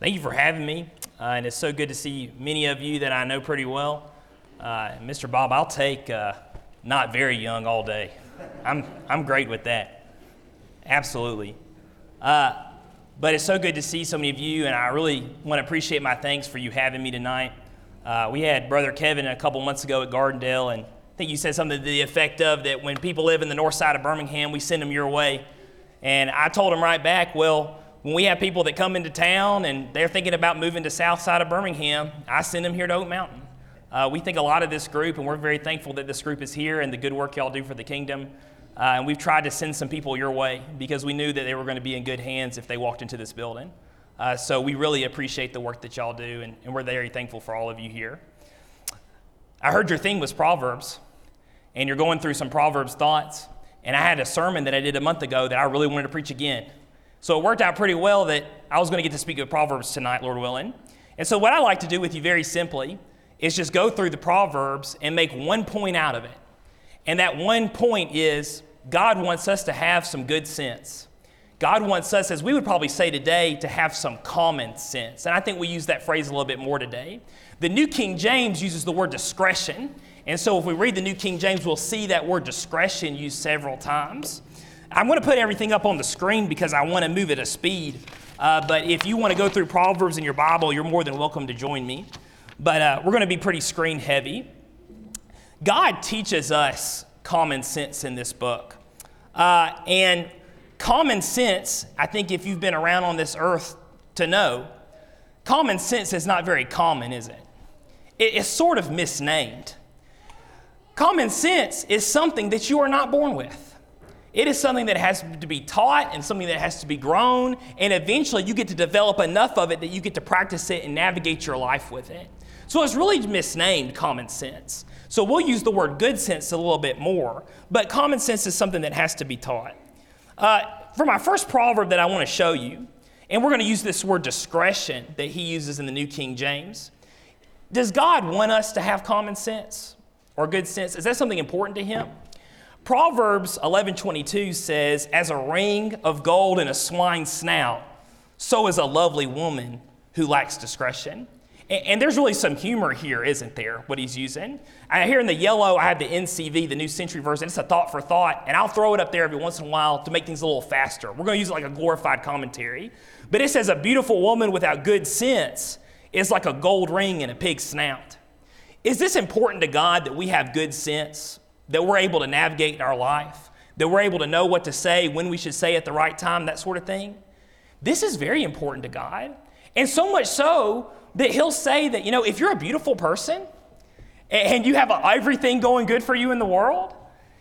Thank you for having me, uh, and it's so good to see many of you that I know pretty well. Uh, Mr. Bob, I'll take uh, not very young all day. I'm, I'm great with that. Absolutely. Uh, but it's so good to see so many of you, and I really want to appreciate my thanks for you having me tonight. Uh, we had Brother Kevin a couple months ago at Gardendale, and I think you said something to the effect of that when people live in the north side of Birmingham, we send them your way. And I told him right back, well, when we have people that come into town and they're thinking about moving to south side of Birmingham, I send them here to Oak Mountain. Uh, we think a lot of this group, and we're very thankful that this group is here and the good work y'all do for the kingdom. Uh, and we've tried to send some people your way because we knew that they were going to be in good hands if they walked into this building. Uh, so we really appreciate the work that y'all do, and, and we're very thankful for all of you here. I heard your theme was Proverbs, and you're going through some Proverbs thoughts. And I had a sermon that I did a month ago that I really wanted to preach again. So it worked out pretty well that I was going to get to speak of Proverbs tonight, Lord willing. And so, what I like to do with you very simply is just go through the Proverbs and make one point out of it. And that one point is God wants us to have some good sense. God wants us, as we would probably say today, to have some common sense. And I think we use that phrase a little bit more today. The New King James uses the word discretion. And so if we read the New King James, we'll see that word discretion used several times. I'm going to put everything up on the screen because I want to move at a speed. Uh, but if you want to go through Proverbs in your Bible, you're more than welcome to join me. But uh, we're going to be pretty screen heavy. God teaches us common sense in this book. Uh, and common sense, I think if you've been around on this earth to know, common sense is not very common, is it? It's sort of misnamed. Common sense is something that you are not born with. It is something that has to be taught and something that has to be grown, and eventually you get to develop enough of it that you get to practice it and navigate your life with it. So it's really misnamed common sense. So we'll use the word good sense a little bit more, but common sense is something that has to be taught. Uh, for my first proverb that I want to show you, and we're going to use this word discretion that he uses in the New King James. Does God want us to have common sense or good sense? Is that something important to him? Proverbs 11:22 says, "As a ring of gold in a swine's snout, so is a lovely woman who lacks discretion." And, there's really some humor here, isn't there? What he's using. I, here in the yellow, I have the NCV, the New Century Version. It's a thought for thought, and I'll throw it up there every once in a while to make things a little faster. We're going to use it like a glorified commentary. But it says, "A beautiful woman without good sense is like a gold ring in a pig's snout." Is this important to God that we have good sense? That we're able to navigate our life, that we're able to know what to say, when we should say at the right time, that sort of thing. This is very important to God. And so much so that He'll say that, you know, if you're a beautiful person and you have everything going good for you in the world,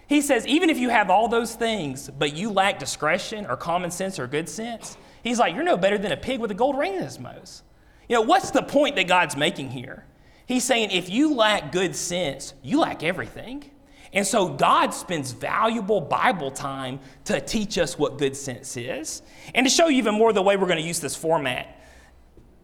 He says, even if you have all those things, but you lack discretion or common sense or good sense, He's like, you're no better than a pig with a gold ring in his nose. You know, what's the point that God's making here? He's saying, if you lack good sense, you lack everything. And so God spends valuable Bible time to teach us what good sense is. And to show you even more the way we're going to use this format,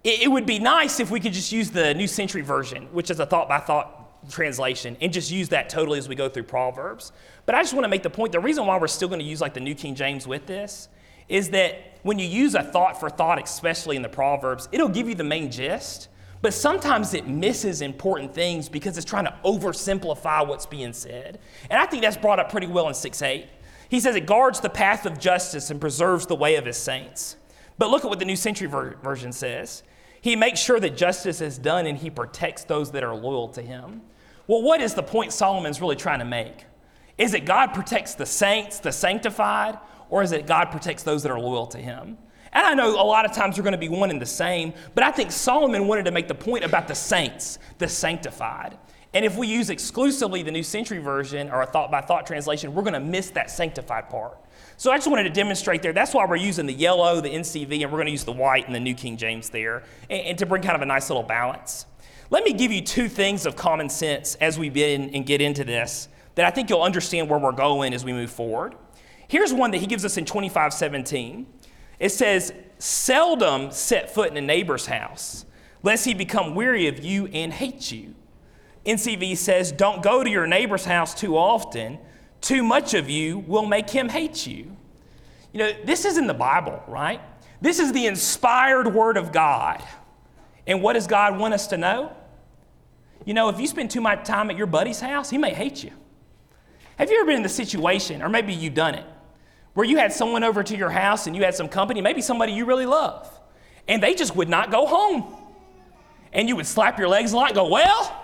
it, would be nice if we could just use the New Century Version, which is a thought by thought translation, and just use that totally as we go through Proverbs. But I just want to make the point the reason why we're still going to use like the New King James with this is that when you use a thought for thought, especially in the Proverbs, it'll give you the main gist but sometimes it misses important things because it's trying to oversimplify what's being said. And I think that's brought up pretty well in 6 8. He says it guards the path of justice and preserves the way of his saints. But look at what the New Century Ver- Version says. He makes sure that justice is done and he protects those that are loyal to him. Well, what is the point Solomon's really trying to make? Is it God protects the saints, the sanctified, or is it God protects those that are loyal to him? And I know a lot of times they're going to be one and the same, but I think Solomon wanted to make the point about the saints, the sanctified. And if we use exclusively the New Century Version or a thought by thought translation, we're going to miss that sanctified part. So I just wanted to demonstrate there. That's why we're using the yellow, the NCV, and we're going to use the white and the New King James there, and, and to bring kind of a nice little balance. Let me give you two things of common sense as we begin and get into this that I think you'll understand where we're going as we move forward. Here's one that he gives us in 2517. It says, seldom set foot in a neighbor's house, lest he become weary of you and hate you. NCV says, don't go to your neighbor's house too often. Too much of you will make him hate you. You know, this is in the Bible, right? This is the inspired word of God. And what does God want us to know? You know, if you spend too much time at your buddy's house, he may hate you. Have you ever been in the situation, or maybe you've done it, where you had someone over to your house and you had some company, maybe somebody you really love, and they just would not go home? And you would slap your legs a lot, go, well,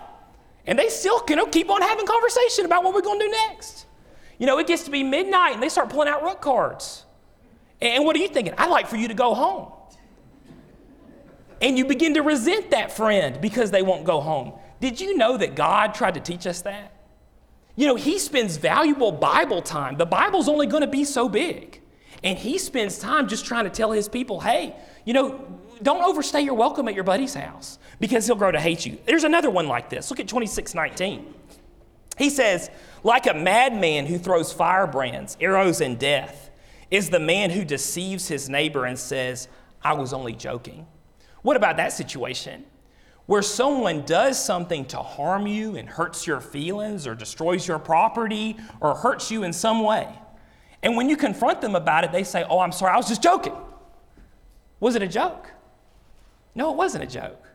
and they still you know, keep on having conversation about what we're going to do next. You know, it gets to be midnight and they start pulling out rook cards. And what are you thinking? I'd like for you to go home. And you begin to resent that friend because they won't go home. Did you know that God tried to teach us that? You know, He spends valuable Bible time. The Bible's only going to be so big. And He spends time just trying to tell His people, hey, you know, don't overstay your welcome at your buddy's house because he'll grow to hate you. There's another one like this. Look at 2619. He says, like a madman who throws firebrands, arrows, and death, is the man who deceives his neighbor and says, I was only joking. What about that situation? Where someone does something to harm you and hurts your feelings or destroys your property or hurts you in some way. And when you confront them about it, they say, Oh, I'm sorry, I was just joking. Was it a joke? No, it wasn't a joke.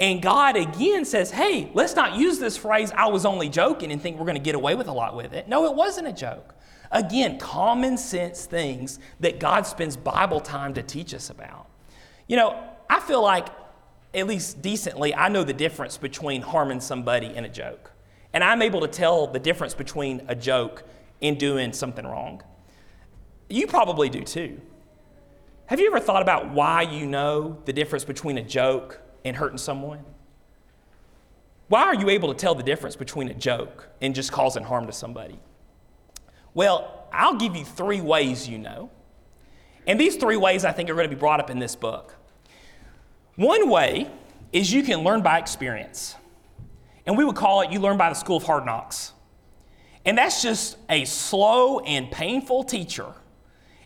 And God again says, hey, let's not use this phrase, I was only joking, and think we're going to get away with a lot with it. No, it wasn't a joke. Again, common sense things that God spends Bible time to teach us about. You know, I feel like, at least decently, I know the difference between harming somebody and a joke. And I'm able to tell the difference between a joke and doing something wrong. You probably do too. Have you ever thought about why you know the difference between a joke and hurting someone? Why are you able to tell the difference between a joke and just causing harm to somebody? Well, I'll give you three ways you know. And these three ways I think are going to be brought up in this book. One way is you can learn by experience. And we would call it you learn by the school of hard knocks. And that's just a slow and painful teacher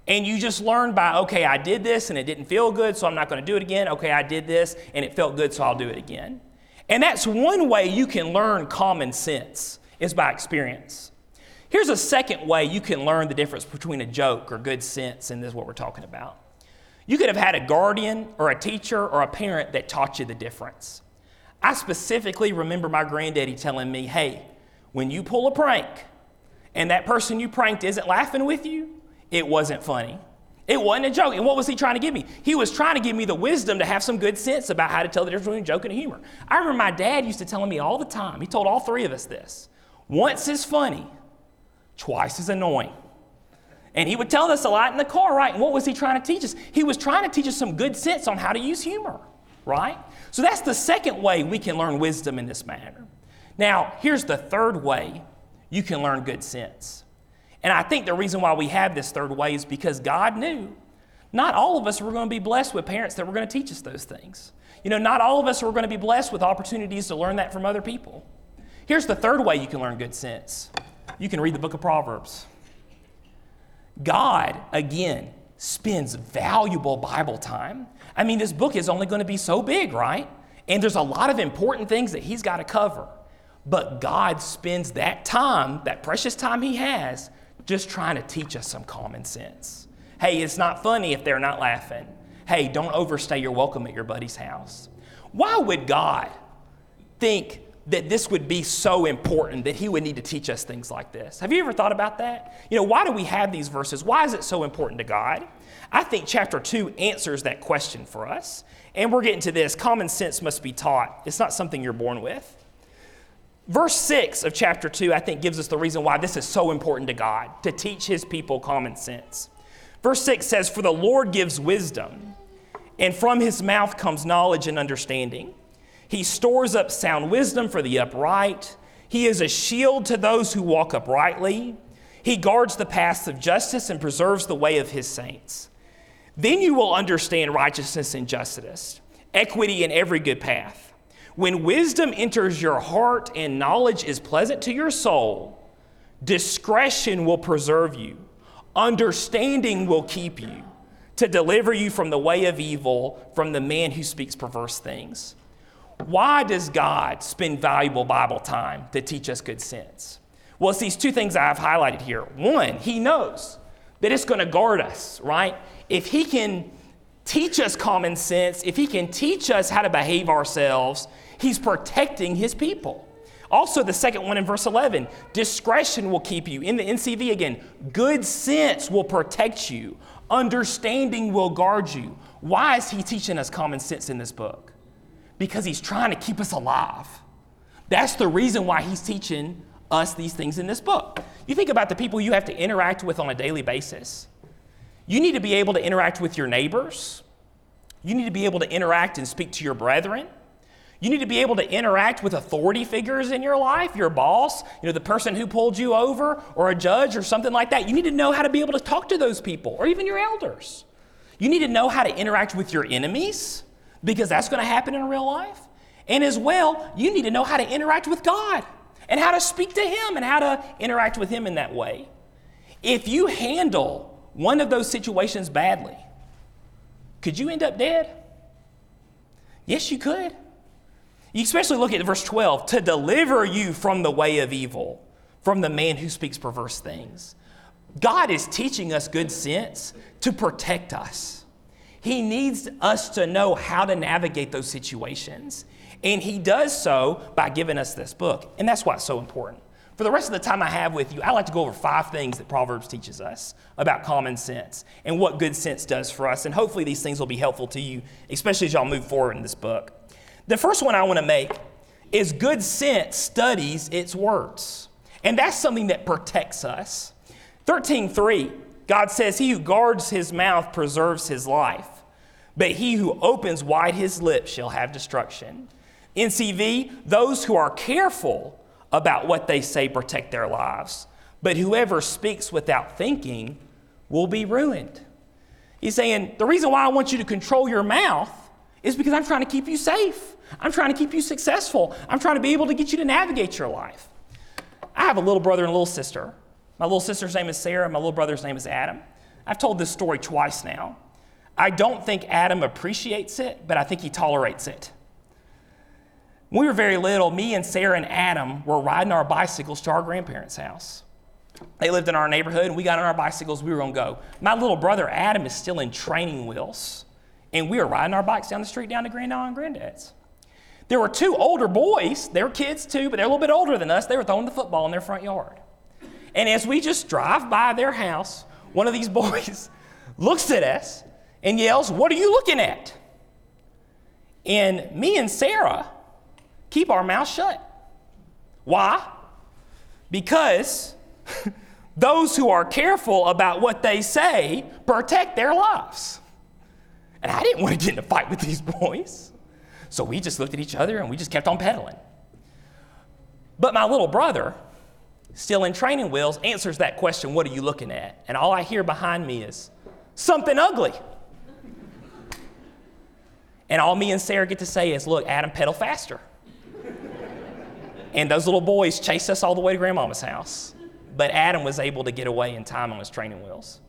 and you just learn by, okay, I did this and it didn't feel good, so I'm not going to do it again. Okay, I did this and it felt good, so I'll do it again. And that's one way you can learn common sense, is by experience. Here's a second way you can learn the difference between a joke or good sense, and this is what we're talking about. You could have had a guardian or a teacher or a parent that taught you the difference. I specifically remember my granddaddy telling me, hey, when you pull a prank and that person you pranked isn't laughing with you, it wasn't funny. It wasn't a joke. And what was he trying to give me? He was trying to give me the wisdom to have some good sense about how to tell the difference between joke and humor. I remember my dad used to tell me all the time, he told all three of us this once is funny, twice is annoying. And he would tell us a lot in the car, right? And what was he trying to teach us? He was trying to teach us some good sense on how to use humor, right? So that's the second way we can learn wisdom in this manner. Now, here's the third way you can learn good sense. And I think the reason why we have this third way is because God knew not all of us were going to be blessed with parents that were going to teach us those things. You know, not all of us were going to be blessed with opportunities to learn that from other people. Here's the third way you can learn good sense you can read the book of Proverbs. God, again, spends valuable Bible time. I mean, this book is only going to be so big, right? And there's a lot of important things that He's got to cover. But God spends that time, that precious time He has, just trying to teach us some common sense. Hey, it's not funny if they're not laughing. Hey, don't overstay your welcome at your buddy's house. Why would God think that this would be so important that he would need to teach us things like this? Have you ever thought about that? You know, why do we have these verses? Why is it so important to God? I think chapter 2 answers that question for us. And we're getting to this common sense must be taught. It's not something you're born with. Verse 6 of chapter 2, I think, gives us the reason why this is so important to God to teach his people common sense. Verse 6 says, For the Lord gives wisdom, and from his mouth comes knowledge and understanding. He stores up sound wisdom for the upright. He is a shield to those who walk uprightly. He guards the paths of justice and preserves the way of his saints. Then you will understand righteousness and justice, equity in every good path. When wisdom enters your heart and knowledge is pleasant to your soul, discretion will preserve you, understanding will keep you, to deliver you from the way of evil, from the man who speaks perverse things. Why does God spend valuable Bible time to teach us good sense? Well, it's these two things I've highlighted here. One, He knows that it's going to guard us, right? If He can teach us common sense, if he can teach us how to behave ourselves, he's protecting his people. Also, the second one in verse 11 discretion will keep you. In the NCV again, good sense will protect you, understanding will guard you. Why is he teaching us common sense in this book? Because he's trying to keep us alive. That's the reason why he's teaching us these things in this book. You think about the people you have to interact with on a daily basis. You need to be able to interact with your neighbors. You need to be able to interact and speak to your brethren. You need to be able to interact with authority figures in your life, your boss, you know, the person who pulled you over, or a judge, or something like that. You need to know how to be able to talk to those people, or even your elders. You need to know how to interact with your enemies, because that's going to happen in real life. And as well, you need to know how to interact with God and how to speak to Him and how to interact with Him in that way. If you handle one of those situations badly, could you end up dead? Yes, you could. You especially look at verse 12 to deliver you from the way of evil, from the man who speaks perverse things. God is teaching us good sense to protect us. He needs us to know how to navigate those situations. And He does so by giving us this book. And that's why it's so important. For the rest of the time I have with you, I like to go over five things that Proverbs teaches us about common sense and what good sense does for us. And hopefully, these things will be helpful to you, especially as y'all move forward in this book. The first one I want to make is good sense studies its words. And that's something that protects us. 13:3, God says, He who guards his mouth preserves his life, but he who opens wide his lips shall have destruction. NCV, those who are careful about what they say protect their lives, but whoever speaks without thinking will be ruined. He's saying, The reason why I want you to control your mouth is because I'm trying to keep you safe. I'm trying to keep you successful. I'm trying to be able to get you to navigate your life. I have a little brother and a little sister. My little sister's name is Sarah, my little brother's name is Adam. I've told this story twice now. I don't think Adam appreciates it, but I think he tolerates it. When we were very little, me and Sarah and Adam were riding our bicycles to our grandparents' house. They lived in our neighborhood, and we got on our bicycles. We were going to go. My little brother Adam is still in training wheels, and we were riding our bikes down the street down to Granddad and Granddad's. There were two older boys. They were kids too, but they're a little bit older than us. They were throwing the football in their front yard. And as we just drive by their house, one of these boys looks at us and yells, What are you looking at? And me and Sarah keep our mouth shut. Why? Because those who are careful about what they say protect their lives. And I didn't want to get in a fight with these boys. So we just looked at each other and we just kept on pedaling. But my little brother, still in training wheels, answers that question What are you looking at? And all I hear behind me is something ugly. And all me and Sarah get to say is, Look, Adam, pedal faster. And those little boys chased us all the way to grandmama's house. But Adam was able to get away in time on his training wheels.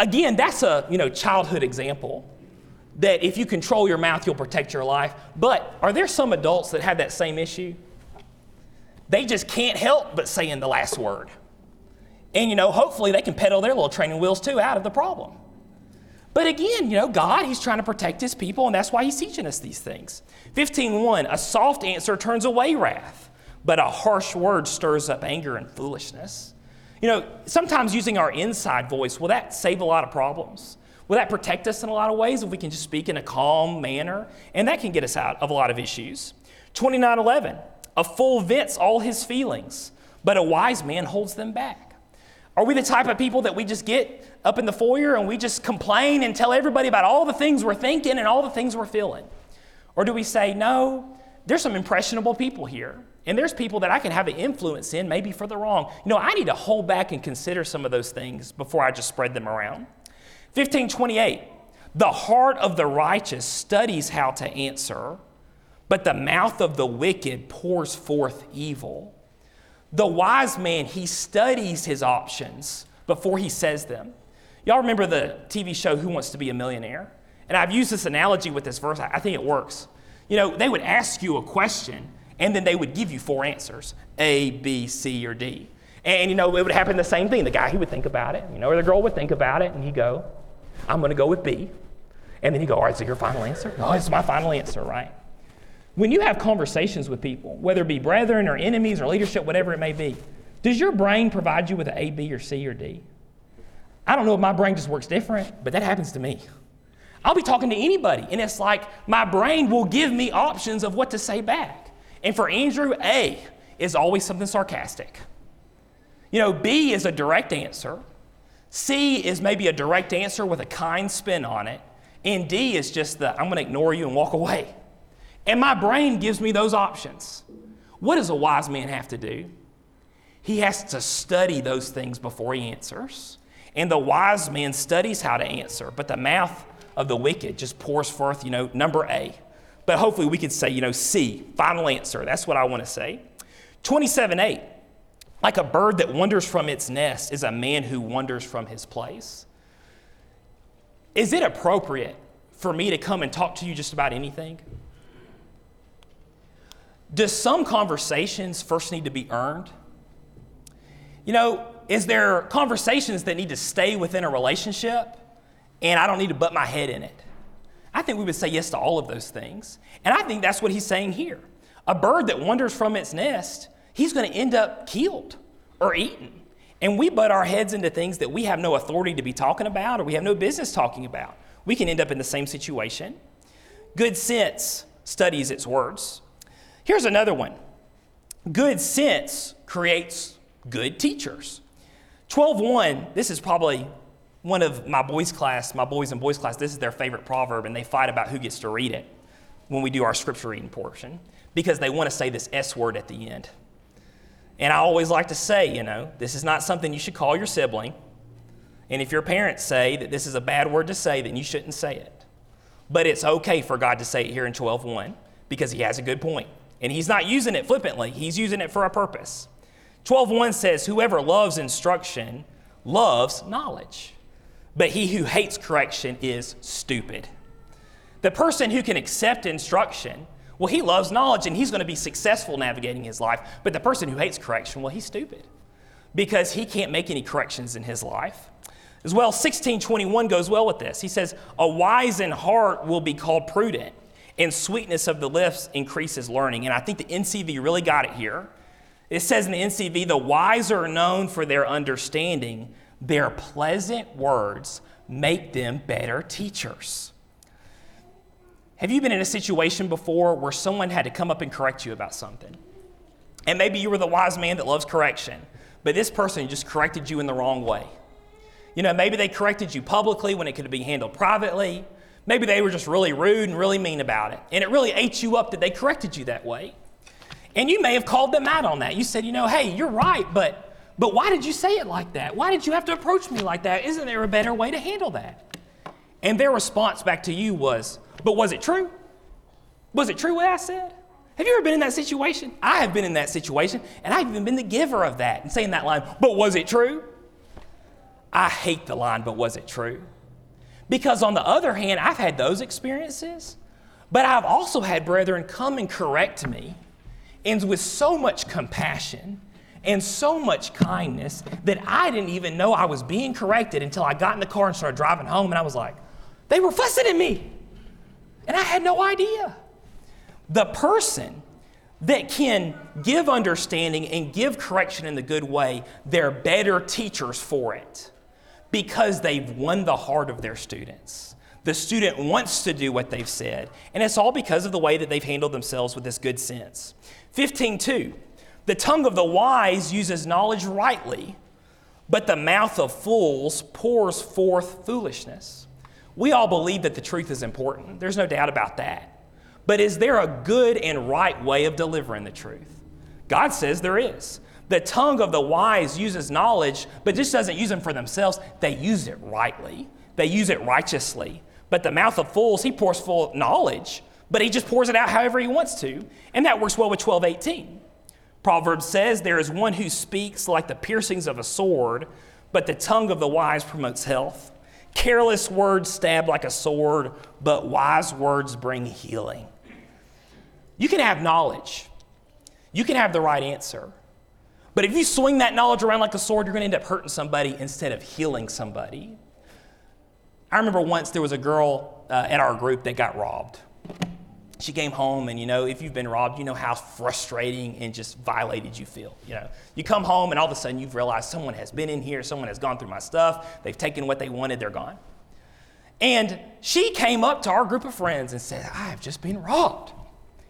Again, that's a you know, childhood example that if you control your mouth, you'll protect your life. But are there some adults that have that same issue? They just can't help but saying the last word. And you know, hopefully they can pedal their little training wheels too out of the problem. But again, you know, God, He's trying to protect His people, and that's why He's teaching us these things. 15.1, a soft answer turns away wrath, but a harsh word stirs up anger and foolishness. You know, sometimes using our inside voice, will that save a lot of problems? Will that protect us in a lot of ways if we can just speak in a calm manner? And that can get us out of a lot of issues. 29.11, a fool vents all his feelings, but a wise man holds them back. Are we the type of people that we just get up in the foyer and we just complain and tell everybody about all the things we're thinking and all the things we're feeling? Or do we say, no, there's some impressionable people here, and there's people that I can have an influence in, maybe for the wrong. You know, I need to hold back and consider some of those things before I just spread them around. 1528, the heart of the righteous studies how to answer, but the mouth of the wicked pours forth evil. The wise man, he studies his options before he says them. Y'all remember the TV show Who Wants to Be a Millionaire? And I've used this analogy with this verse. I think it works. You know, they would ask you a question, and then they would give you four answers A, B, C, or D. And, you know, it would happen the same thing. The guy, he would think about it, you know, or the girl would think about it, and he'd go, I'm going to go with B. And then you go, all right, so your final answer? No, it's my final answer, right? When you have conversations with people, whether it be brethren or enemies or leadership, whatever it may be, does your brain provide you with an A, B, or C, or D? I don't know if my brain just works different, but that happens to me. I'll be talking to anybody, and it's like my brain will give me options of what to say back. And for Andrew, A is always something sarcastic. You know, B is a direct answer. C is maybe a direct answer with a kind spin on it. And D is just the I'm going to ignore you and walk away. And my brain gives me those options. What does a wise man have to do? He has to study those things before he answers. And the wise man studies how to answer, but the mouth of the wicked just pours forth, you know, number A. But hopefully we could say, you know, C, final answer. That's what I want to say. 27 8. Like a bird that wanders from its nest is a man who wanders from his place. Is it appropriate for me to come and talk to you just about anything? Does some conversations first need to be earned? You know, is there conversations that need to stay within a relationship and I don't need to butt my head in it? I think we would say yes to all of those things. And I think that's what he's saying here. A bird that wanders from its nest, he's going to end up killed or eaten. And we butt our heads into things that we have no authority to be talking about or we have no business talking about. We can end up in the same situation. Good sense studies its words. Here's another one good sense creates good teachers. 12.1, this is probably one of my boys' class, my boys and boys' class, this is their favorite proverb, and they fight about who gets to read it when we do our scripture reading portion because they want to say this S word at the end. And I always like to say, you know, this is not something you should call your sibling. And if your parents say that this is a bad word to say, then you shouldn't say it. But it's okay for God to say it here in 12.1 because he has a good point. And he's not using it flippantly, he's using it for a purpose. 12.1 says, Whoever loves instruction loves knowledge, but he who hates correction is stupid. The person who can accept instruction, well, he loves knowledge and he's going to be successful navigating his life. But the person who hates correction, well, he's stupid because he can't make any corrections in his life. As well, 1621 goes well with this. He says, A wise in heart will be called prudent, and sweetness of the lips increases learning. And I think the NCV really got it here. It says in the NCV, the wise are known for their understanding. Their pleasant words make them better teachers. Have you been in a situation before where someone had to come up and correct you about something? And maybe you were the wise man that loves correction, but this person just corrected you in the wrong way. You know, maybe they corrected you publicly when it could have been handled privately. Maybe they were just really rude and really mean about it. And it really ate you up that they corrected you that way. And you may have called them out on that. You said, you know, hey, you're right, but, but why did you say it like that? Why did you have to approach me like that? Isn't there a better way to handle that? And their response back to you was, but was it true? Was it true what I said? Have you ever been in that situation? I have been in that situation, and I've even been the giver of that and saying that line, but was it true? I hate the line, but was it true? Because on the other hand, I've had those experiences, but I've also had brethren come and correct me and with so much compassion and so much kindness that I didn't even know I was being corrected until I got in the car and started driving home and I was like, they were fussing at me. And I had no idea. The person that can give understanding and give correction in the good way, they're better teachers for it because they've won the heart of their students. The student wants to do what they've said, and it's all because of the way that they've handled themselves with this good sense. 15:2 The tongue of the wise uses knowledge rightly, but the mouth of fools pours forth foolishness. We all believe that the truth is important. There's no doubt about that. But is there a good and right way of delivering the truth? God says there is. The tongue of the wise uses knowledge, but just doesn't use them for themselves. They use it rightly, they use it righteously. But the mouth of fools, he pours full knowledge, but he just pours it out however he wants to. And that works well with 1218. Proverbs says, There is one who speaks like the piercings of a sword, but the tongue of the wise promotes health. Careless words stab like a sword, but wise words bring healing. You can have knowledge, you can have the right answer. But if you swing that knowledge around like a sword, you're going to end up hurting somebody instead of healing somebody. I remember once there was a girl uh, in our group that got robbed. She came home, and you know, if you've been robbed, you know how frustrating and just violated you feel. You know, you come home, and all of a sudden you've realized someone has been in here, someone has gone through my stuff, they've taken what they wanted, they're gone. And she came up to our group of friends and said, I have just been robbed.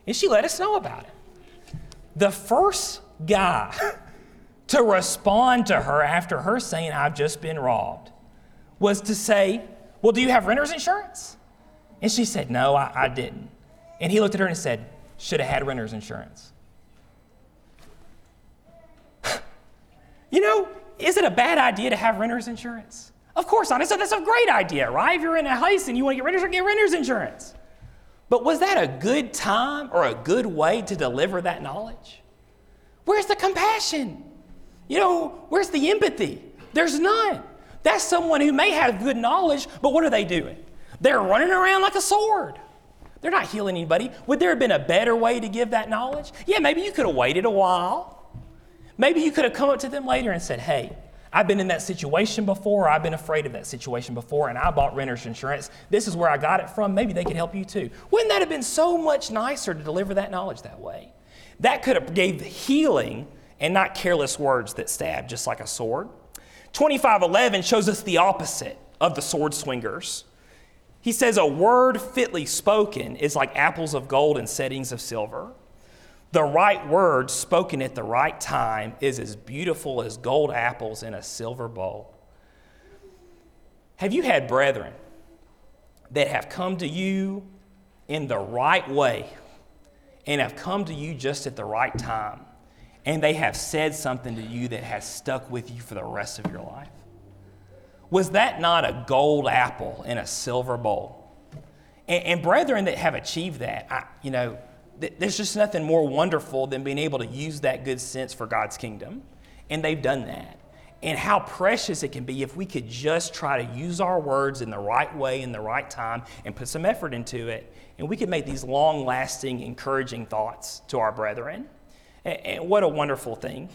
And she let us know about it. The first guy to respond to her after her saying, I've just been robbed, was to say, Well, do you have renter's insurance? And she said, No, I, I didn't. And he looked at her and said, Should have had renter's insurance. you know, is it a bad idea to have renter's insurance? Of course not. Said that's a great idea, right? If you're in a heist and you want to get renter's, get renter's insurance. But was that a good time or a good way to deliver that knowledge? Where's the compassion? You know, where's the empathy? There's none. That's someone who may have good knowledge, but what are they doing? They're running around like a sword. They're not healing anybody. Would there have been a better way to give that knowledge? Yeah, maybe you could have waited a while. Maybe you could have come up to them later and said, hey, I've been in that situation before, I've been afraid of that situation before, and I bought renter's insurance. This is where I got it from. Maybe they could help you too. Wouldn't that have been so much nicer to deliver that knowledge that way? That could have gave healing and not careless words that stab, just like a sword. 2511 shows us the opposite of the sword swingers. He says, A word fitly spoken is like apples of gold in settings of silver. The right word spoken at the right time is as beautiful as gold apples in a silver bowl. Have you had brethren that have come to you in the right way and have come to you just at the right time and they have said something to you that has stuck with you for the rest of your life? Was that not a gold apple in a silver bowl? And, and brethren that have achieved that, I, you know, th- there's just nothing more wonderful than being able to use that good sense for God's kingdom. And they've done that. And how precious it can be if we could just try to use our words in the right way, in the right time, and put some effort into it. And we could make these long lasting, encouraging thoughts to our brethren. And what a wonderful thing.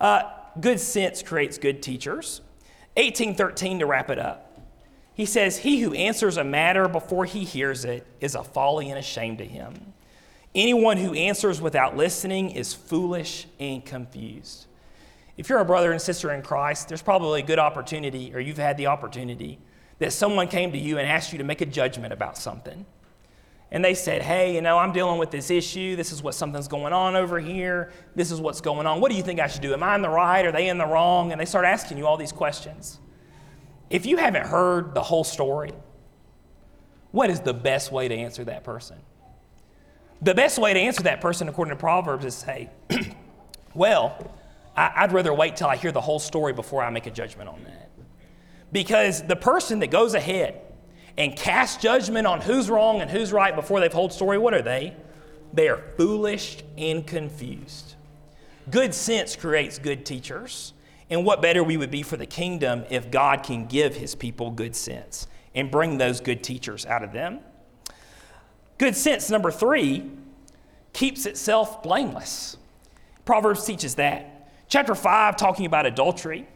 Uh, good sense creates good teachers. 1813 to wrap it up. He says, He who answers a matter before he hears it is a folly and a shame to him. Anyone who answers without listening is foolish and confused. If you're a brother and sister in Christ, there's probably a good opportunity, or you've had the opportunity, that someone came to you and asked you to make a judgment about something and they said, Hey, you know, I'm dealing with this issue. This is what something's going on over here. This is what's going on. What do you think I should do? Am I in the right? Are they in the wrong? And they start asking you all these questions. If you haven't heard the whole story, what is the best way to answer that person? The best way to answer that person, according to Proverbs, is say, Well, I'd rather wait till I hear the whole story before I make a judgment on that. Because the person that goes ahead and cast judgment on who's wrong and who's right before they've told story, what are they? They are foolish and confused. Good sense creates good teachers. And what better we would be for the kingdom if God can give his people good sense and bring those good teachers out of them. Good sense, number three, keeps itself blameless. Proverbs teaches that. Chapter 5, talking about adultery,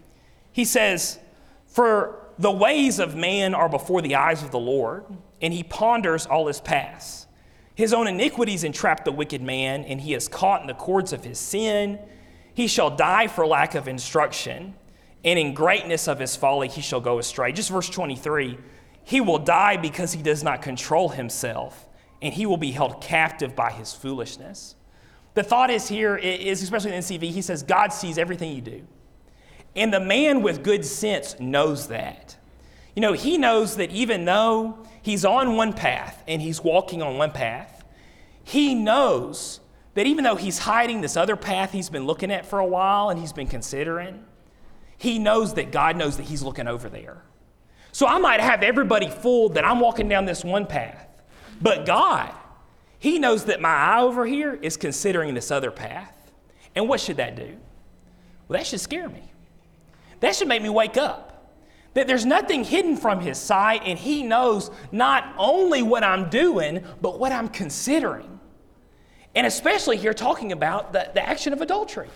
he says, For the ways of man are before the eyes of the Lord, and he ponders all his paths. His own iniquities entrap the wicked man, and he is caught in the cords of his sin. He shall die for lack of instruction, and in greatness of his folly he shall go astray. Just verse 23 He will die because he does not control himself, and he will be held captive by his foolishness. The thought is here is, especially in the NCV, he says, God sees everything you do. And the man with good sense knows that. You know, he knows that even though he's on one path and he's walking on one path, he knows that even though he's hiding this other path he's been looking at for a while and he's been considering, he knows that God knows that he's looking over there. So I might have everybody fooled that I'm walking down this one path, but God, he knows that my eye over here is considering this other path. And what should that do? Well, that should scare me. That should make me wake up. That there's nothing hidden from his sight, and he knows not only what I'm doing, but what I'm considering. And especially here, talking about the, the action of adultery.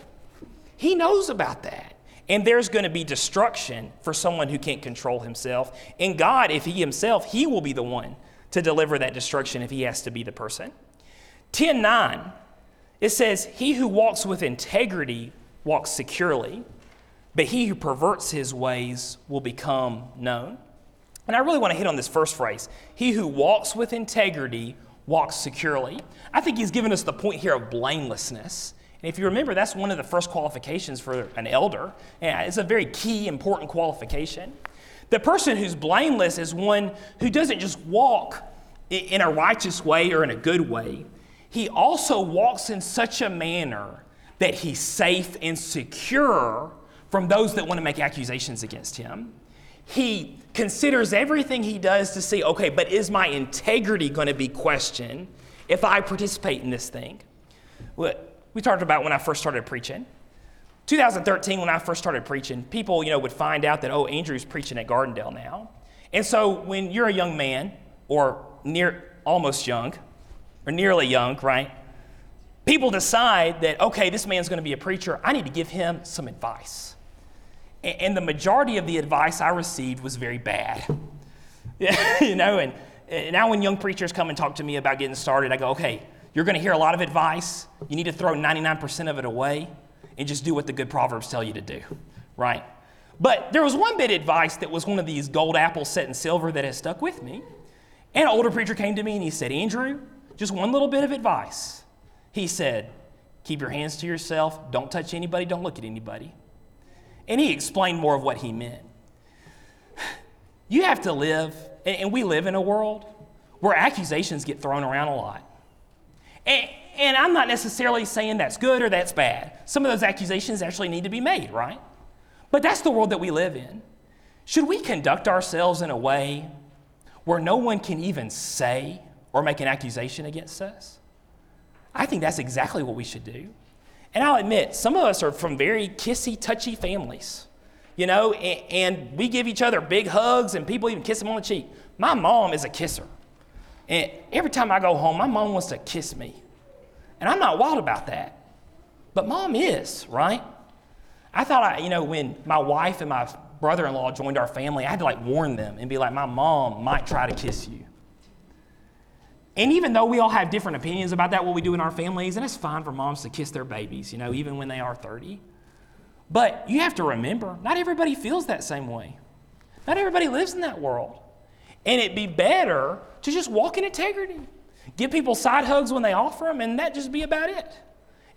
He knows about that. And there's going to be destruction for someone who can't control himself. And God, if He Himself, He will be the one to deliver that destruction if He has to be the person. 10 9, it says, He who walks with integrity walks securely, but he who perverts his ways will become known. And I really want to hit on this first phrase He who walks with integrity walks securely. I think he's given us the point here of blamelessness. And if you remember, that's one of the first qualifications for an elder. And it's a very key, important qualification. The person who's blameless is one who doesn't just walk in a righteous way or in a good way, he also walks in such a manner that he's safe and secure from those that want to make accusations against him. He considers everything he does to see, okay, but is my integrity going to be questioned if I participate in this thing? What We talked about when I first started preaching. 2013, when I first started preaching, people, you know, would find out that, oh, Andrew's preaching at Gardendale now. And so when you're a young man, or near almost young, or nearly young, right? People decide that, okay, this man's going to be a preacher. I need to give him some advice. And the majority of the advice I received was very bad. you know, and, and now when young preachers come and talk to me about getting started, I go, okay, you're going to hear a lot of advice. You need to throw 99% of it away and just do what the good Proverbs tell you to do, right? But there was one bit of advice that was one of these gold apples set in silver that has stuck with me. And an older preacher came to me and he said, Andrew, just one little bit of advice. He said, keep your hands to yourself, don't touch anybody, don't look at anybody. And he explained more of what he meant. You have to live, and we live in a world where accusations get thrown around a lot. And, and I'm not necessarily saying that's good or that's bad. Some of those accusations actually need to be made, right? But that's the world that we live in. Should we conduct ourselves in a way where no one can even say or make an accusation against us? I think that's exactly what we should do. And I'll admit, some of us are from very kissy, touchy families, you know, and, and, we give each other big hugs and people even kiss them on the cheek. My mom is a kisser. And every time I go home, my mom wants to kiss me. And I'm not wild about that. But mom is, right? I thought, I, you know, when my wife and my brother in law joined our family, I had to like warn them and be like, my mom might try to kiss you. And even though we all have different opinions about that, what we do in our families, and it's fine for moms to kiss their babies, you know, even when they are 30. But you have to remember, not everybody feels that same way. Not everybody lives in that world. And it'd be better to just walk in integrity. Give people side hugs when they offer them, and that just be about it.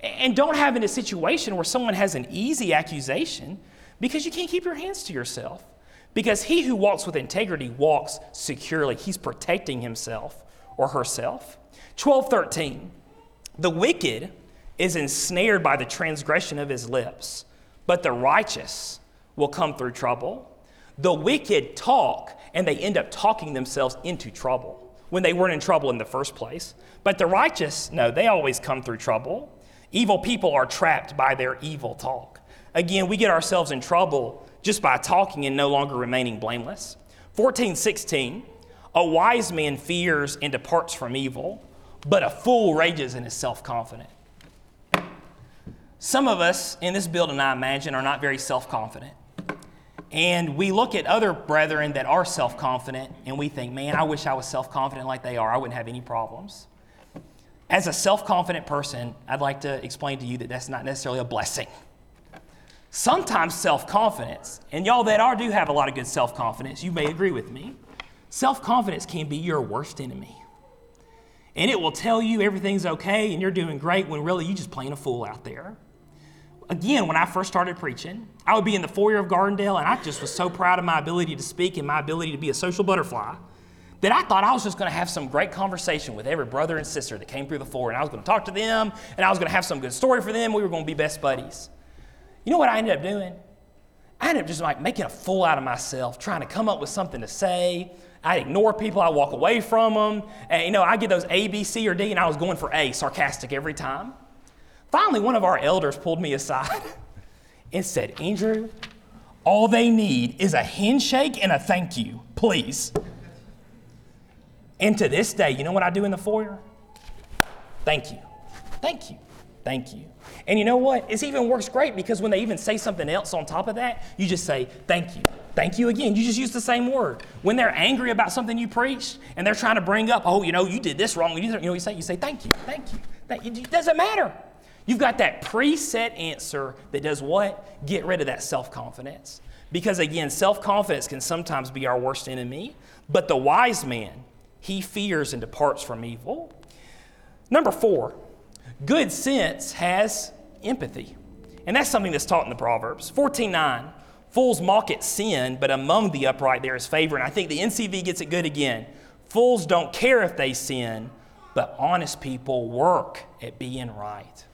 And don't have in a situation where someone has an easy accusation because you can't keep your hands to yourself. Because he who walks with integrity walks securely, he's protecting himself or herself. 12:13. The wicked is ensnared by the transgression of his lips, but the righteous will come through trouble. The wicked talk and they end up talking themselves into trouble when they weren't in trouble in the first place. But the righteous, no, they always come through trouble. Evil people are trapped by their evil talk. Again, we get ourselves in trouble just by talking and no longer remaining blameless. 14, 16. A wise man fears and departs from evil, but a fool rages and is self confident. Some of us in this building, I imagine, are not very self confident. And we look at other brethren that are self confident and we think, man, I wish I was self confident like they are. I wouldn't have any problems. As a self confident person, I'd like to explain to you that that's not necessarily a blessing. Sometimes self confidence, and y'all that are do have a lot of good self confidence, you may agree with me. Self confidence can be your worst enemy. And it will tell you everything's okay and you're doing great when really you're just playing a fool out there. Again, when I first started preaching, I would be in the foyer of Gardendale and I just was so proud of my ability to speak and my ability to be a social butterfly that I thought I was just going to have some great conversation with every brother and sister that came through the foyer and I was going to talk to them and I was going to have some good story for them. We were going to be best buddies. You know what I ended up doing? I ended up just like making a fool out of myself, trying to come up with something to say, I ignore people, I walk away from them. And, you know, I get those A, B, C, or D, and I was going for A, sarcastic every time. Finally, one of our elders pulled me aside and said, Andrew, all they need is a handshake and a thank you, please. And to this day, you know what I do in the foyer? Thank you. Thank you. thank you. And you know what? It even works great because when they even say something else on top of that, you just say, thank you. Thank you again. You just use the same word. When they're angry about something you preached and they're trying to bring up, oh, you know, you did this wrong. You know you say? You say, thank you, thank you. Thank you. It doesn't matter. You've got that preset answer that does what? Get rid of that self confidence. Because again, self confidence can sometimes be our worst enemy, but the wise man, he fears and departs from evil. Number four, good sense has empathy. And that's something that's taught in the Proverbs. 14:9. Fools mock at sin, but among the upright there is favor. And I think the NCV gets it good again. Fools don't care if they sin, but honest people work at being right.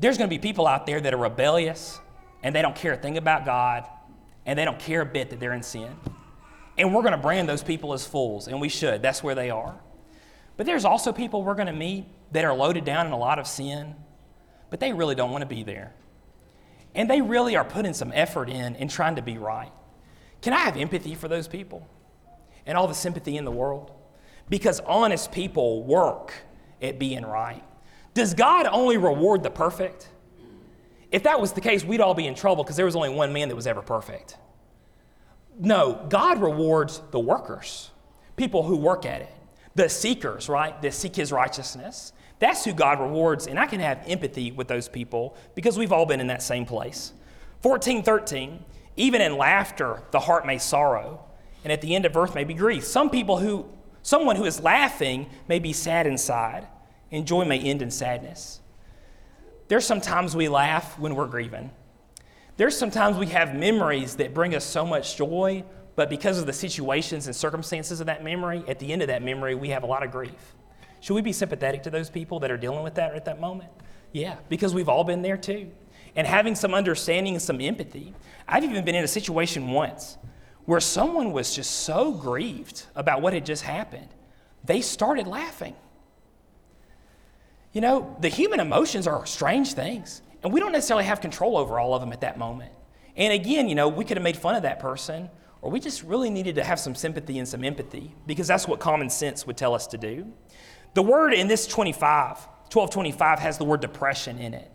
There's going to be people out there that are rebellious and they don't care a thing about God and they don't care a bit that they're in sin. And we're going to brand those people as fools, and we should. That's where they are. But there's also people we're going to meet that are loaded down in a lot of sin, but they really don't want to be there. And they really are putting some effort in in trying to be right. Can I have empathy for those people and all the sympathy in the world? Because honest people work at being right. Does God only reward the perfect? If that was the case, we'd all be in trouble because there was only one man that was ever perfect. No, God rewards the workers, people who work at it, the seekers, right, that seek his righteousness. That's who God rewards, and I can have empathy with those people because we've all been in that same place. 14, 13, even in laughter, the heart may sorrow, and at the end of earth may be grief. Some people who, someone who is laughing may be sad inside, and joy may end in sadness. There's sometimes we laugh when we're grieving. There's sometimes we have memories that bring us so much joy, but because of the situations and circumstances of that memory, at the end of that memory, we have a lot of grief. Should we be sympathetic to those people that are dealing with that at that moment? Yeah, because we've all been there too. And having some understanding and some empathy. I've even been in a situation once where someone was just so grieved about what had just happened, they started laughing. You know, the human emotions are strange things, and we don't necessarily have control over all of them at that moment. And again, you know, we could have made fun of that person, or we just really needed to have some sympathy and some empathy because that's what common sense would tell us to do. The word in this 25, 1225 has the word depression in it.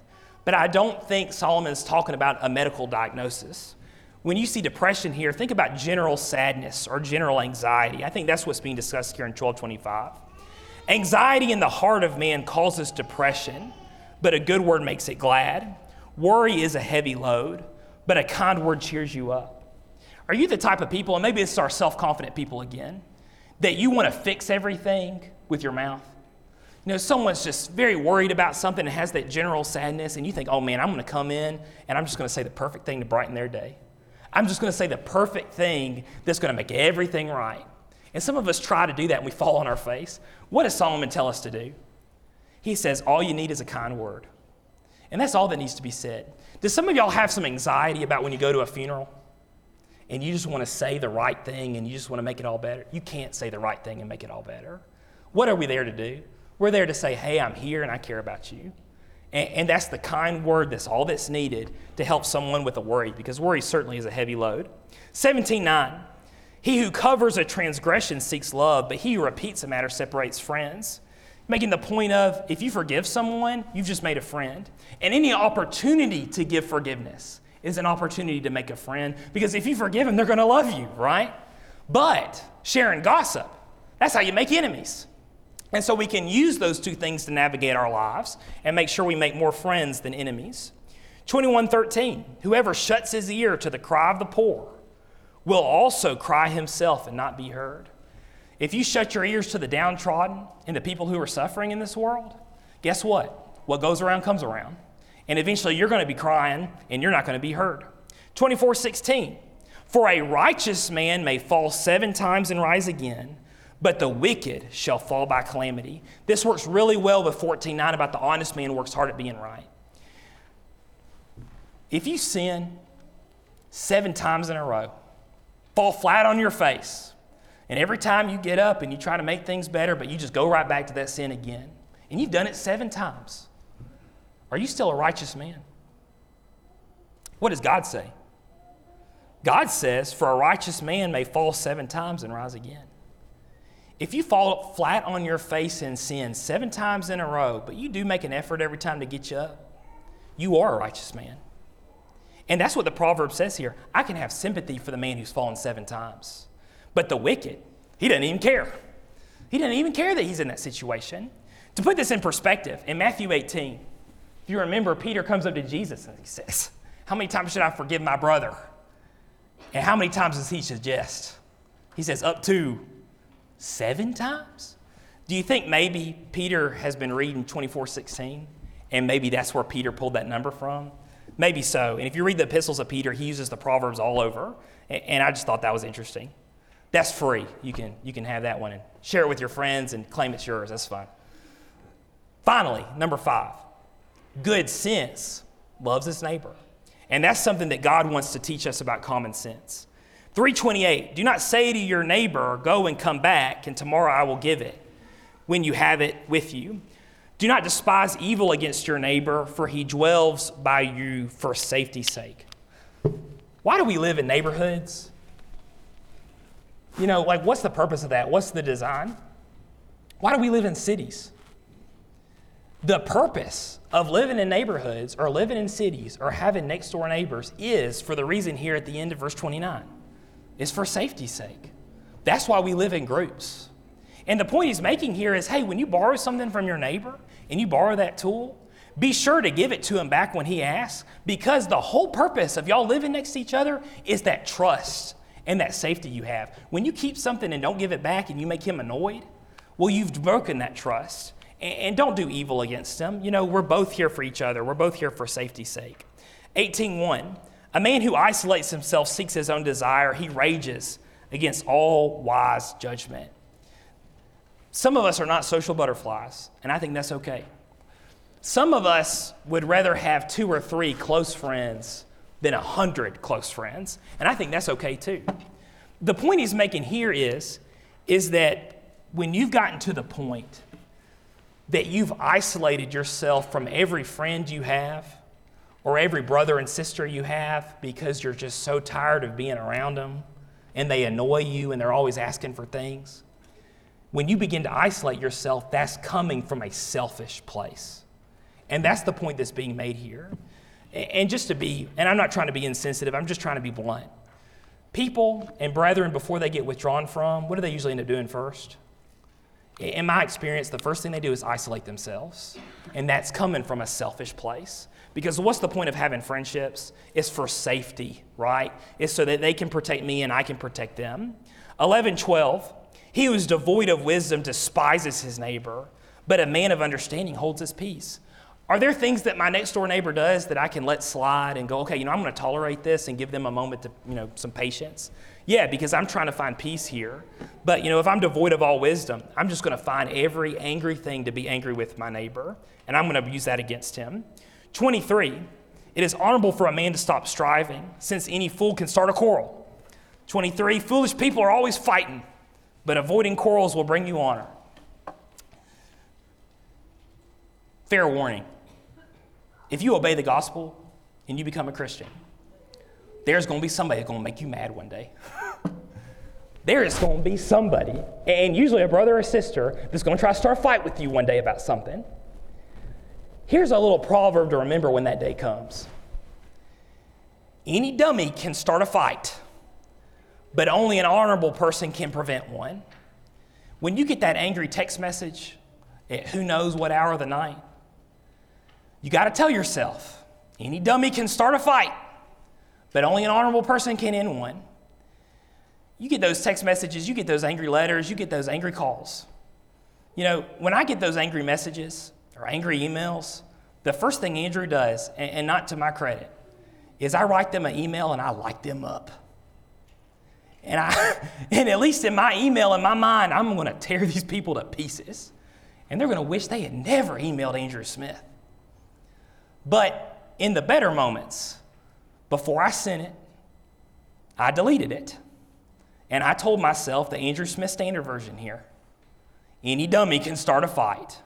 But I don't think Solomon is talking about a medical diagnosis. When you see depression here, think about general sadness or general anxiety. I think that's what's being discussed here in 1225. Anxiety in the heart of man causes depression, but a good word makes it glad. Worry is a heavy load, but a kind word cheers you up. Are you the type of people, and maybe it's our self confident people again, that you want to fix everything with your mouth? You know, someone's just very worried about something and has that general sadness, and you think, oh man, I'm going to come in and I'm just going to say the perfect thing to brighten their day. I'm just going to say the perfect thing that's going to make everything right. And some of us try to do that and we fall on our face. What does Solomon tell us to do? He says, all you need is a kind word. And that's all that needs to be said. Does some of y'all have some anxiety about when you go to a funeral and you just want to say the right thing and you just want to make it all better? You can't say the right thing and make it all better. What are we there to do? We're there to say, hey, I'm here and I care about you. And, and that's the kind word that's all that's needed to help someone with a worry, because worry certainly is a heavy load. 17.9, he who covers a transgression seeks love, but he who repeats a matter separates friends. Making the point of if you forgive someone, you've just made a friend. And any opportunity to give forgiveness is an opportunity to make a friend, because if you forgive them, they're going to love you, right? But sharing gossip, that's how you make enemies. And so we can use those two things to navigate our lives and make sure we make more friends than enemies. 21:13 Whoever shuts his ear to the cry of the poor will also cry himself and not be heard. If you shut your ears to the downtrodden and the people who are suffering in this world, guess what? What goes around comes around. And eventually you're going to be crying and you're not going to be heard. 24:16 For a righteous man may fall 7 times and rise again, but the wicked shall fall by calamity. This works really well with 14.9 about the honest man works hard at being right. If you sin seven times in a row, fall flat on your face, and every time you get up and you try to make things better, but you just go right back to that sin again, and you've done it seven times, are you still a righteous man? What does God say? God says, For a righteous man may fall seven times and rise again. If you fall flat on your face in sin seven times in a row, but you do make an effort every time to get you up, you are a righteous man. And that's what the proverb says here. I can have sympathy for the man who's fallen seven times. But the wicked, he doesn't even care. He doesn't even care that he's in that situation. To put this in perspective, in Matthew 18, if you remember, Peter comes up to Jesus and he says, How many times should I forgive my brother? And how many times does he suggest? He says, Up to seven times? Do you think maybe Peter has been reading 24 16? And maybe that's where Peter pulled that number from? Maybe so. And if you read the epistles of Peter, he uses the Proverbs all over. And I just thought that was interesting. That's free. You can, you can have that one and share it with your friends and claim it's yours. That's fine. Finally, number five good sense loves his neighbor. And that's something that God wants to teach us about common sense. 328 Do not say to your neighbor, Go and come back, and tomorrow I will give it when you have it with you. Do not despise evil against your neighbor, for he dwells by you for safety's sake. Why do we live in neighborhoods? You know, like, what's the purpose of that? What's the design? Why do we live in cities? The purpose of living in neighborhoods or living in cities or having next door neighbors is for the reason here at the end of verse 29 is for safety's sake. That's why we live in groups. And the point he's making here is hey, when you borrow something from your neighbor and you borrow that tool, be sure to give it to him back when he asks because the whole purpose of y'all living next to each other is that trust and that safety you have. When you keep something and don't give it back and you make him annoyed, well, you've broken that trust. And don't do evil against him. You know, we're both here for each other. We're both here for safety's sake. 18.1, a man who isolates himself seeks his own desire. He rages against all wise judgment. Some of us are not social butterflies, and I think that's okay. Some of us would rather have two or three close friends than a hundred close friends, and I think that's okay too. The point he's making here is, is that when you've gotten to the point that you've isolated yourself from every friend you have or every brother and sister you have because you're just so tired of being around them and they annoy you and they're always asking for things. When you begin to isolate yourself, that's coming from a selfish place. And that's the point that's being made here. And just to be, and I'm not trying to be insensitive, I'm just trying to be blunt. People and brethren, before they get withdrawn from, what do they usually end up doing first? In my experience, the first thing they do is isolate themselves. And that's coming from a selfish place. Because what's the point of having friendships? It's for safety, right? It's so that they can protect me and I can protect them. 11, 12. He who is devoid of wisdom despises his neighbor, but a man of understanding holds his peace. Are there things that my next door neighbor does that I can let slide and go, okay, you know, I'm going to tolerate this and give them a moment to, you know, some patience? Yeah, because I'm trying to find peace here. But, you know, if I'm devoid of all wisdom, I'm just going to find every angry thing to be angry with my neighbor, and I'm going to use that against him. 23, it is honorable for a man to stop striving, since any fool can start a quarrel. 23, foolish people are always fighting, but avoiding quarrels will bring you honor. Fair warning if you obey the gospel and you become a Christian, there's going to be somebody that's going to make you mad one day. there is going to be somebody, and usually a brother or sister, that's going to try to start a fight with you one day about something. Here's a little proverb to remember when that day comes Any dummy can start a fight, but only an honorable person can prevent one. When you get that angry text message at who knows what hour of the night, you got to tell yourself any dummy can start a fight, but only an honorable person can end one. You get those text messages, you get those angry letters, you get those angry calls. You know, when I get those angry messages or angry emails, the first thing Andrew does, and, not to my credit, is I write them an email and I light them up. And I, and at least in my email, in my mind, I'm going to tear these people to pieces. And they're going to wish they had never emailed Andrew Smith. But in the better moments, before I sent it, I deleted it. And I told myself the Andrew Smith Standard Version here any dummy can start a fight.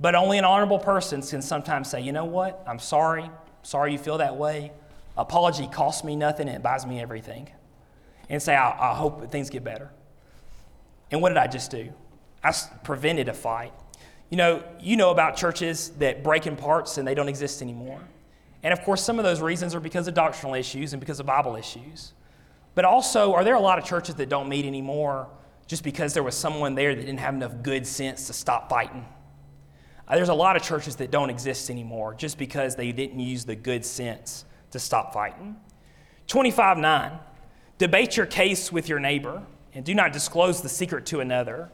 But only an honorable person can sometimes say, you know what? I'm sorry. Sorry you feel that way. Apology costs me nothing, it buys me everything. And say, I, I hope things get better. And what did I just do? I prevented a fight. You know, you know about churches that break in parts and they don't exist anymore. And of course, some of those reasons are because of doctrinal issues and because of Bible issues. But also, are there a lot of churches that don't meet anymore just because there was someone there that didn't have enough good sense to stop fighting? Uh, there's a lot of churches that don't exist anymore just because they didn't use the good sense to stop fighting. 25 9. Debate your case with your neighbor and do not disclose the secret to another,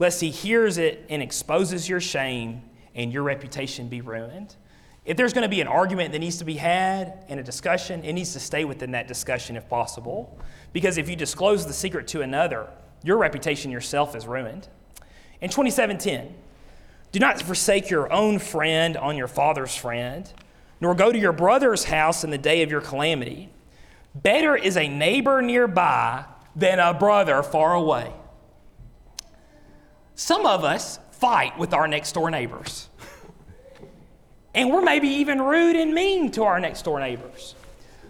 lest he hears it and exposes your shame and your reputation be ruined. If there's going to be an argument that needs to be had and a discussion, it needs to stay within that discussion if possible. Because if you disclose the secret to another, your reputation yourself is ruined. In 2710, do not forsake your own friend on your father's friend, nor go to your brother's house in the day of your calamity. Better is a neighbor nearby than a brother far away. Some of us fight with our next door neighbors. And we're maybe even rude and mean to our next door neighbors.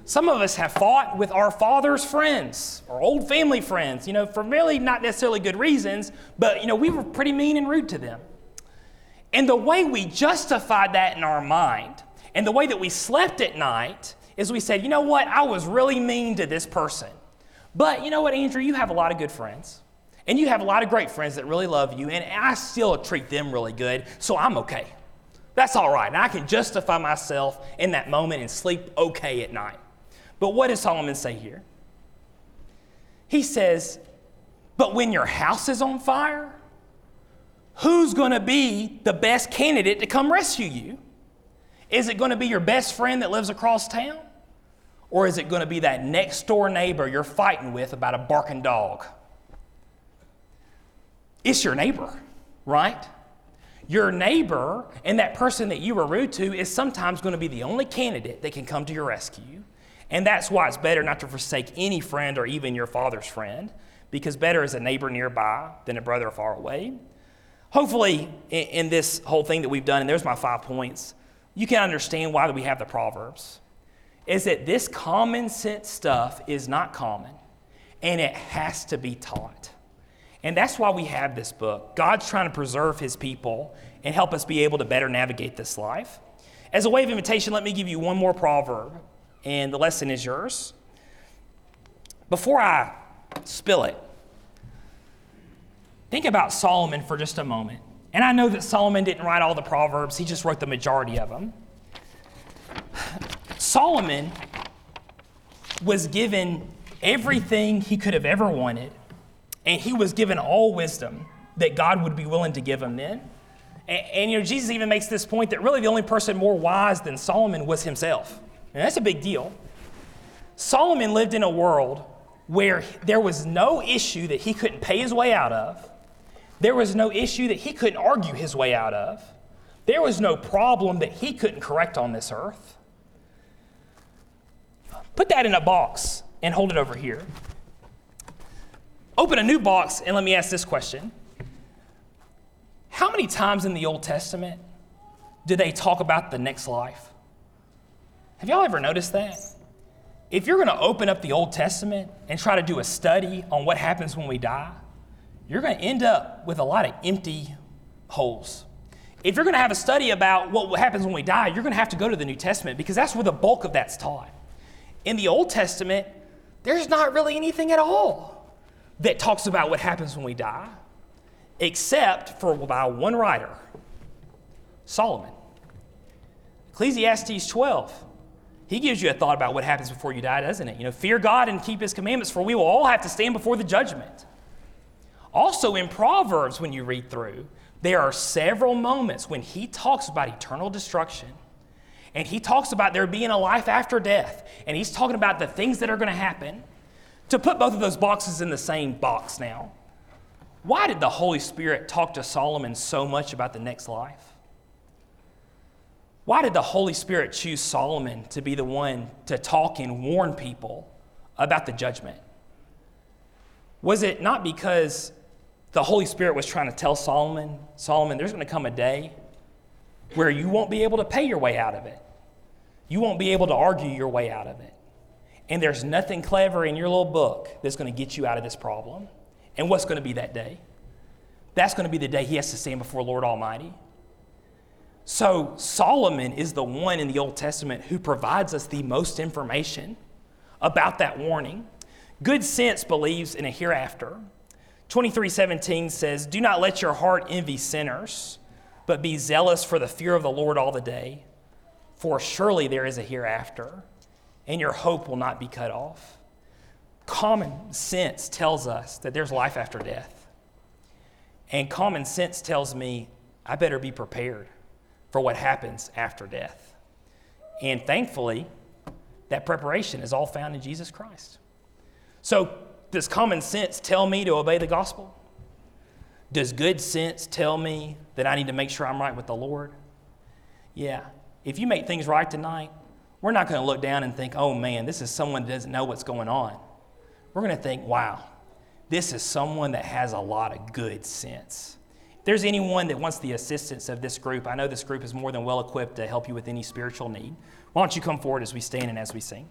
Some of us have fought with our father's friends or old family friends, you know, for really not necessarily good reasons, but, you know, we were pretty mean and rude to them. And the way we justified that in our mind and the way that we slept at night is we said, you know what, I was really mean to this person. But you know what, Andrew, you have a lot of good friends. And you have a lot of great friends that really love you, and I still treat them really good, so I'm okay. That's all right. And I can justify myself in that moment and sleep okay at night. But what does Solomon say here? He says, But when your house is on fire, who's going to be the best candidate to come rescue you? Is it going to be your best friend that lives across town? Or is it going to be that next door neighbor you're fighting with about a barking dog? It's your neighbor, right? Your neighbor and that person that you were rude to is sometimes going to be the only candidate that can come to your rescue. And that's why it's better not to forsake any friend or even your father's friend, because better is a neighbor nearby than a brother far away. Hopefully, in, this whole thing that we've done, and there's my five points, you can understand why we have the Proverbs is that this common sense stuff is not common and it has to be taught. And that's why we have this book. God's trying to preserve his people and help us be able to better navigate this life. As a way of invitation, let me give you one more proverb, and the lesson is yours. Before I spill it, think about Solomon for just a moment. And I know that Solomon didn't write all the proverbs, he just wrote the majority of them. Solomon was given everything he could have ever wanted, and he was given all wisdom that God would be willing to give him then. And, and, you know, Jesus even makes this point that really the only person more wise than Solomon was himself. And that's a big deal. Solomon lived in a world where there was no issue that he couldn't pay his way out of. There was no issue that he couldn't argue his way out of. There was no problem that he couldn't correct on this earth. Put that in a box and hold it over here. Open a new box and let me ask this question How many times in the Old Testament do they talk about the next life? Have y'all ever noticed that? If you're going to open up the Old Testament and try to do a study on what happens when we die, you're going to end up with a lot of empty holes. If you're going to have a study about what happens when we die, you're going to have to go to the New Testament because that's where the bulk of that's taught. In the Old Testament, there's not really anything at all that talks about what happens when we die, except for by one writer, Solomon. Ecclesiastes 12. He gives you a thought about what happens before you die, doesn't it? You know, fear God and keep his commandments, for we will all have to stand before the judgment. Also, in Proverbs, when you read through, there are several moments when he talks about eternal destruction and he talks about there being a life after death. And he's talking about the things that are going to happen. To put both of those boxes in the same box now, why did the Holy Spirit talk to Solomon so much about the next life? Why did the Holy Spirit choose Solomon to be the one to talk and warn people about the judgment? Was it not because the Holy Spirit was trying to tell Solomon, Solomon, there's going to come a day where you won't be able to pay your way out of it. You won't be able to argue your way out of it. And there's nothing clever in your little book that's going to get you out of this problem. And what's going to be that day? That's going to be the day he has to stand before Lord Almighty. So, Solomon is the one in the Old Testament who provides us the most information about that warning. Good sense believes in a hereafter. 23:17 says, "Do not let your heart envy sinners, but be zealous for the fear of the Lord all the day, for surely there is a hereafter, and your hope will not be cut off." Common sense tells us that there's life after death. And common sense tells me I better be prepared for what happens after death. And thankfully, that preparation is all found in Jesus Christ. So, does common sense tell me to obey the gospel? Does good sense tell me that I need to make sure I'm right with the Lord? Yeah. If you make things right tonight, we're not going to look down and think, oh man, this is someone that doesn't know what's going on. We're going to think, wow, this is someone that has a lot of good sense. If there's anyone that wants the assistance of this group, I know this group is more than well equipped to help you with any spiritual need. Why don't you come forward as we stand and as we sing?